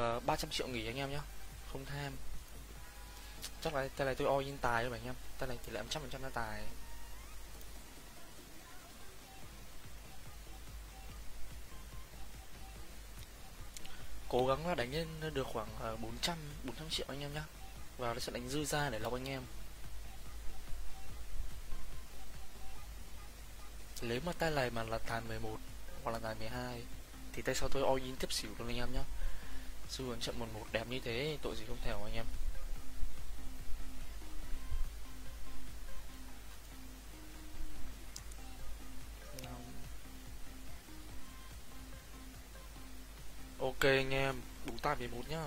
Ờ, uh, 300 triệu nghỉ anh em nhé không tham. Chắc là tay này tôi all in tài rồi anh em. Tay này tỷ lệ 100% là tài. Cố gắng là đánh lên được khoảng ờ, 400 400 triệu anh em nhé và nó sẽ đánh dư ra để lọc anh em. Nếu mà tay này mà là tài 11 hoặc là tài 12 thì tay sau tôi all in tiếp xỉu luôn anh em nhé xu hướng trận 11 đẹp như thế tội gì không thể anh em Ok anh em, đủ tài 11 nhá.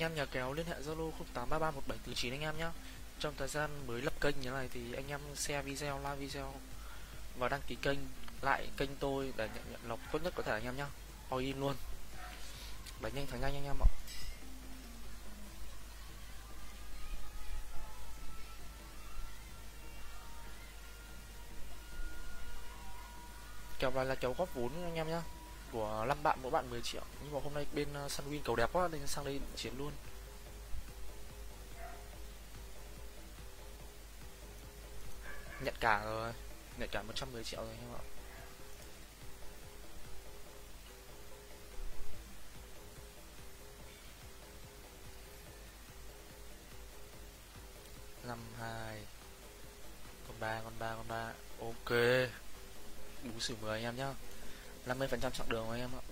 Anh em nhà kéo liên hệ Zalo 08331749 anh em nhé trong thời gian mới lập kênh như này thì anh em share video like video và đăng ký kênh, lại kênh tôi để nhận nhận lọc tốt nhất có thể anh em nhé all in luôn. Đánh nhanh thắng nhanh anh em ạ. Kèo này là kèo góp vốn anh em nhé của 5 bạn, mỗi bạn 10 triệu. Nhưng mà hôm nay bên ờ, Sunwin cầu đẹp quá nên sang đây chiến luôn. Nhận cả rồi nhận cả 110 triệu rồi anh em ạ. Năm, hai, con ba con ba con ba. Ok. Bú xỉu 10 anh em nhá. 50 phần trăm chặng đường của em ạ.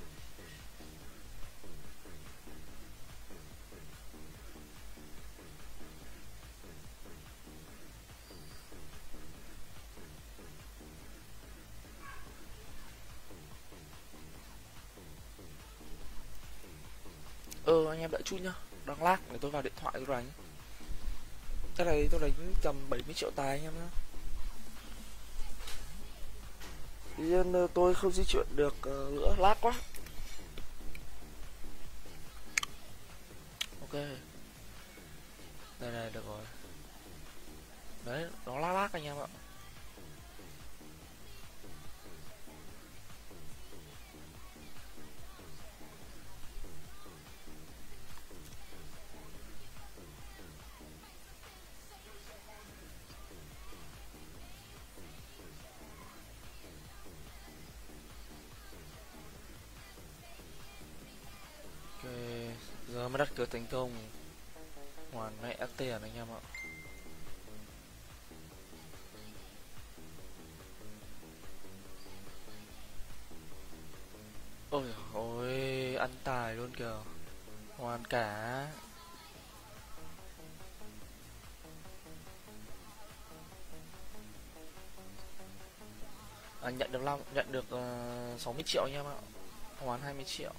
Ờ anh em đợi chút nhá. Đang lag, để tôi vào điện thoại tôi đánh. Cái này tôi đánh tầm 70 triệu tài anh em nhá. Tuy nhiên ờ, tôi không di chuyển được ờ, nữa, lát quá. Ok. Đây này được rồi. Đấy, nó lag lác anh em ạ. Giờ mới đặt cược thành công. Hoàn mẹ tiền anh em ạ. Ôi ôi ăn tài luôn kìa. Hoàn cả. À, nhận được long nhận được ờ, uh, 60 triệu anh em ạ. Hoàn 20 triệu.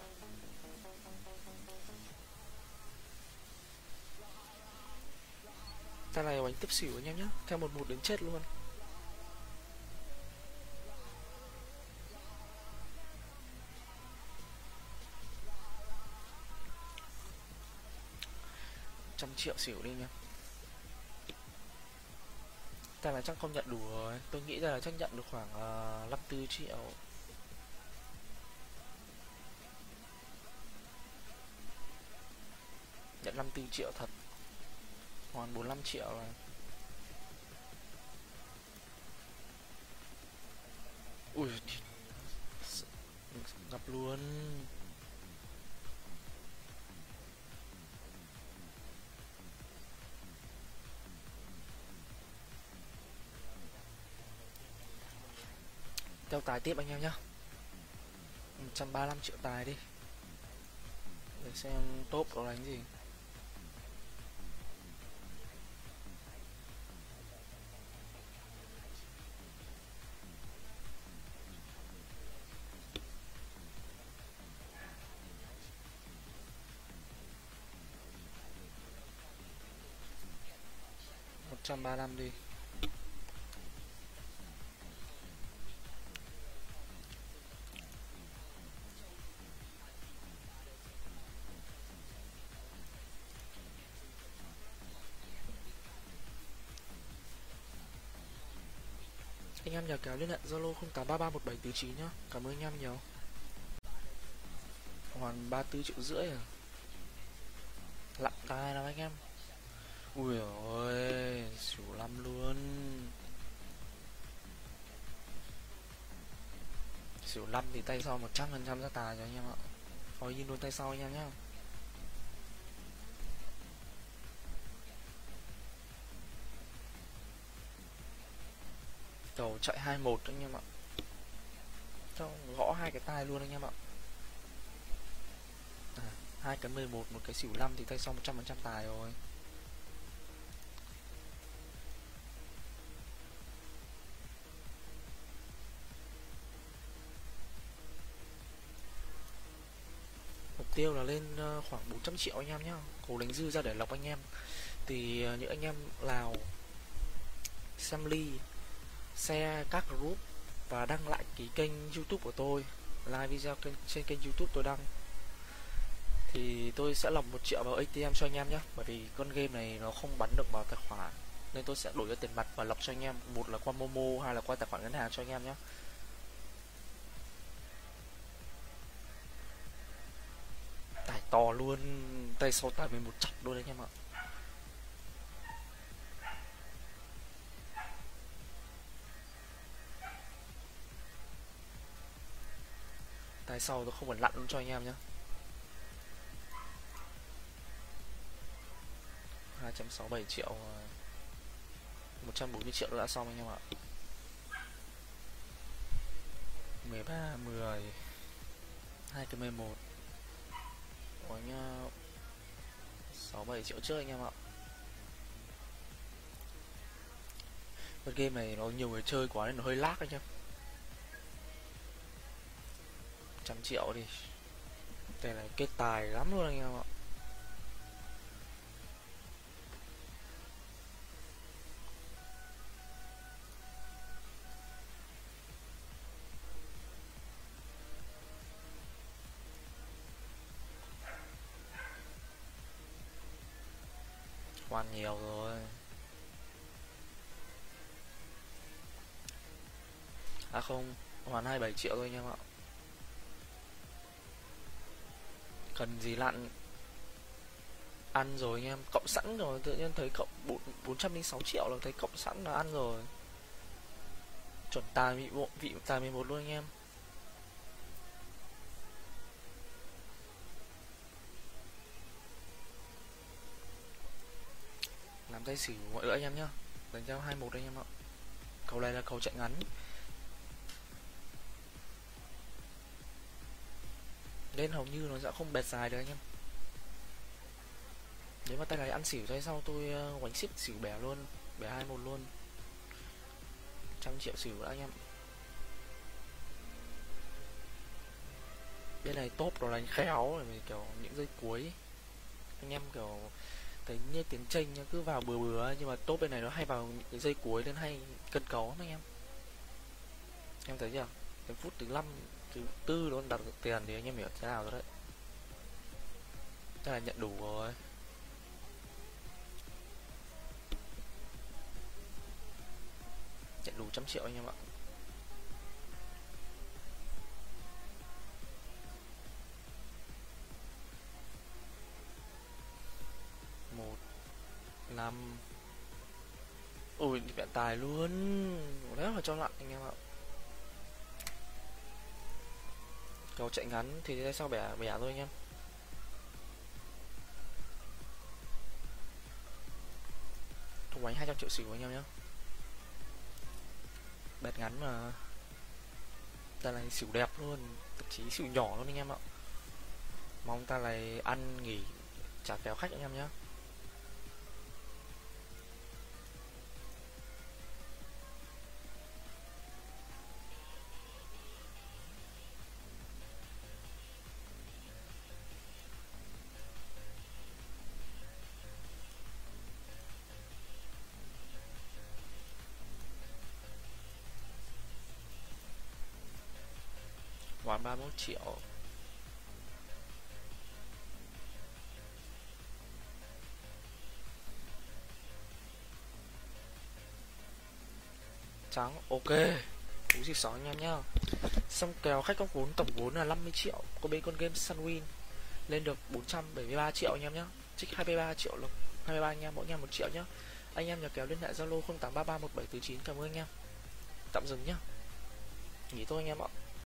Ta này bánh tiếp xỉu anh em nhé theo một một đến chết luôn trăm triệu xỉu đi nhá, ta là chắc không nhận đủ rồi. Tôi nghĩ là chắc nhận được khoảng ờ, uh, 54 triệu. Nhận 54 triệu thật còn 45 triệu rồi. Ui gặp luôn. Theo tài tiếp anh em nhé 135 triệu tài đi. Để xem top có đánh gì. 135 đi anh em nhớ kéo liên hệ Zalo 08331749 nhá. Cảm ơn anh em nhiều. Hoàn 34 triệu rưỡi à. Lặng tai lắm anh em ui ôi xỉu lắm luôn. Xỉu lắm thì tay sau 100% ra tài cho anh em ạ. Thôi in luôn tay sau anh em nhá. Đầu chạy 21 anh em ạ. Cho gõ hai cái tai luôn anh em ạ. À, hai à, cái 11 một cái xỉu 5 thì tay sau 100% tài rồi. Tiêu là lên ờ, khoảng 400 triệu anh em nhá. Cố đánh dư ra để lọc anh em. Thì ờ, những anh em lào xem ly xe các group và đăng lại cái kênh youtube của tôi live video kênh, trên kênh youtube tôi đăng. Thì tôi sẽ lọc một triệu vào ATM cho anh em nhé bởi vì con game này nó không bắn được vào tài khoản. Nên tôi sẽ đổi cho tiền mặt và lọc cho anh em. Một là qua Momo hay là qua tài khoản ngân hàng cho anh em nhé to luôn. Tay sau tay mình một chặt luôn đấy anh em ạ. Tay sau tôi không cần lặn luôn cho anh em nhé 267 triệu 140 triệu đã xong anh em ạ. 13 10 2 cái 11 khoảng ờ, sáu bảy triệu trước anh em ạ. Cái game này nó nhiều người chơi quá nên nó hơi lag anh em. Trăm triệu đi. Đây là kết tài lắm luôn anh em ạ. Quan nhiều rồi. À không hoàn 27 triệu thôi anh em ạ. Cần gì lặn ăn rồi anh em? Cộng sẵn rồi tự nhiên thấy cộng 4, 406 triệu là thấy cộng sẵn là ăn rồi. Chuẩn tài vị bộ vị tài 11 luôn anh em. Làm tay xỉu mọi người anh em nhá. Đánh theo hai một anh em ạ. Cầu này là cầu chạy ngắn. Nên hầu như nó sẽ không bẹt dài được anh em. Nếu mà tay này ăn xỉu tay sau tôi ờ, quánh ship xỉu bẻ luôn, bẻ 21 luôn. Trăm triệu xỉu đã anh em. Bên này top nó đánh khéo rồi kiểu những giây cuối. Anh em, kiểu thấy như tiếng tranh cứ vào bừa bừa nhưng mà top bên này nó hay vào những dây cuối nên hay cân cấu lắm anh em. Em thấy chưa? Cái phút thứ năm, thứ tư nó đặt được tiền thì anh em hiểu thế nào rồi đấy. Chắc là nhận đủ rồi. Nhận đủ trăm triệu anh em ạ. Tài luôn. Rất là cho lặn anh em ạ. Cầu chạy ngắn thì ra sao bẻ bẻ thôi anh em? Thủ bánh 200 triệu xỉu anh em nhé bẹt ngắn mà. Ta này xỉu đẹp luôn, thậm chí xỉu nhỏ luôn anh em ạ. Mong ta này ăn nghỉ, trả kéo khách anh em nhé 31 triệu. Trắng, ok. Cú xịt sáu nha em nhá. Xong kèo khách có vốn tổng vốn là 50 triệu. Có bên con game sunwin lên được 473 triệu anh em nhá. Trích 23 triệu lộc 23 anh em, mỗi anh em một triệu nhá. Anh em nhờ kèo liên hệ zalo 08331749 cảm ơn anh em. Tạm dừng nhá. Nghỉ thôi anh em ạ.